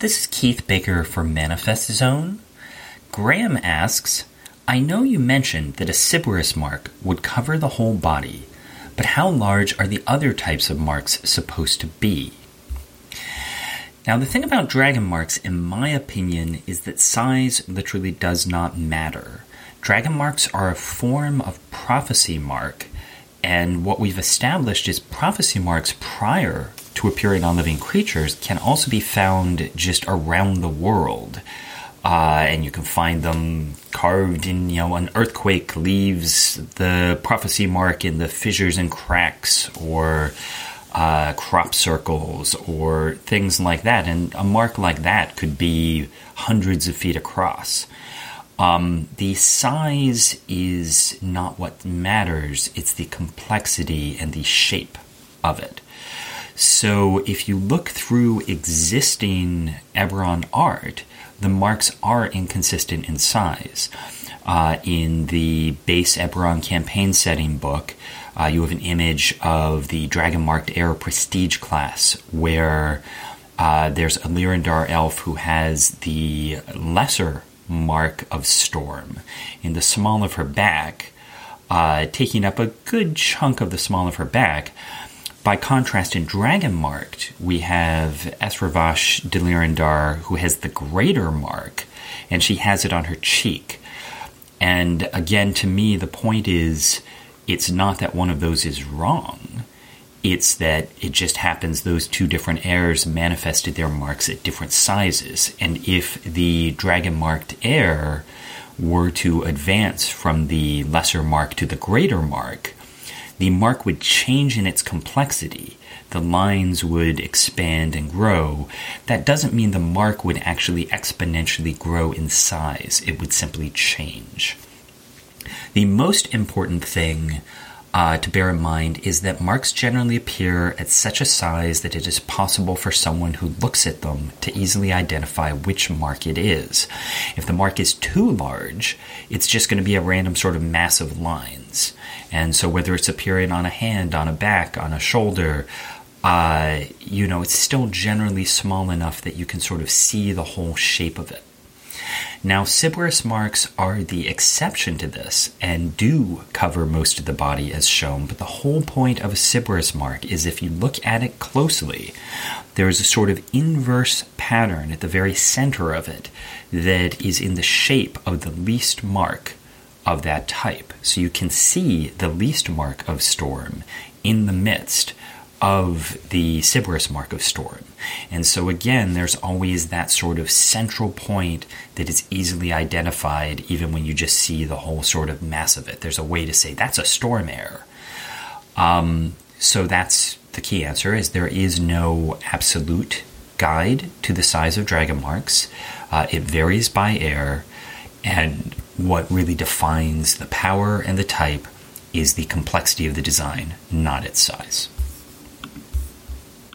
This is Keith Baker for Manifest Zone. Graham asks, I know you mentioned that a Siberys mark would cover the whole body, but how large are the other types of marks supposed to be? Now, the thing about dragon marks, in my opinion, is that size literally does not matter. Dragon marks are a form of prophecy mark, and what we've established is prophecy marks prior to appearing on living creatures can also be found just around the world. Uh, and you can find them carved in, you know, an earthquake leaves the prophecy mark in the fissures and cracks, or uh, crop circles, or things like that. And a mark like that could be hundreds of feet across. Um, the size is not what matters, it's the complexity and the shape of it. So if you look through existing Eberron art, the marks are inconsistent in size. Uh, in the base Eberron campaign setting book, uh, you have an image of the dragon marked heir prestige class where uh, there's a Lyrandar elf who has the lesser mark of storm in the small of her back, uh, taking up a good chunk of the small of her back. By contrast, in Dragon Marked, we have Esravash d'Lyrandar, who has the greater mark, and she has it on her cheek. And again, to me, the point is it's not that one of those is wrong. It's that it just happens those two different heirs manifested their marks at different sizes. And if the dragon marked heir were to advance from the lesser mark to the greater mark, the mark would change in its complexity. The lines would expand and grow. That doesn't mean the mark would actually exponentially grow in size, it would simply change. The most important thing uh, to bear in mind is that marks generally appear at such a size that it is possible for someone who looks at them to easily identify which mark it is. If the mark is too large, it's just going to be a random sort of mass of lines. And so, whether it's appearing on a hand, on a back, on a shoulder, uh, you know, it's still generally small enough that you can sort of see the whole shape of it. Now, Siberys marks are the exception to this and do cover most of the body as shown, but the whole point of a Siberys mark is if you look at it closely, there is a sort of inverse pattern at the very center of it that is in the shape of the least mark of that type. So you can see the least mark of storm in the midst of the Siberys mark of storm. And so again, there's always that sort of central point that is easily identified even when you just see the whole sort of mass of it. There's a way to say that's a storm heir. Um, so that's the key answer is there is no absolute guide to the size of dragon marks. Uh, it varies by heir and what really defines the power and the type is the complexity of the design, not its size.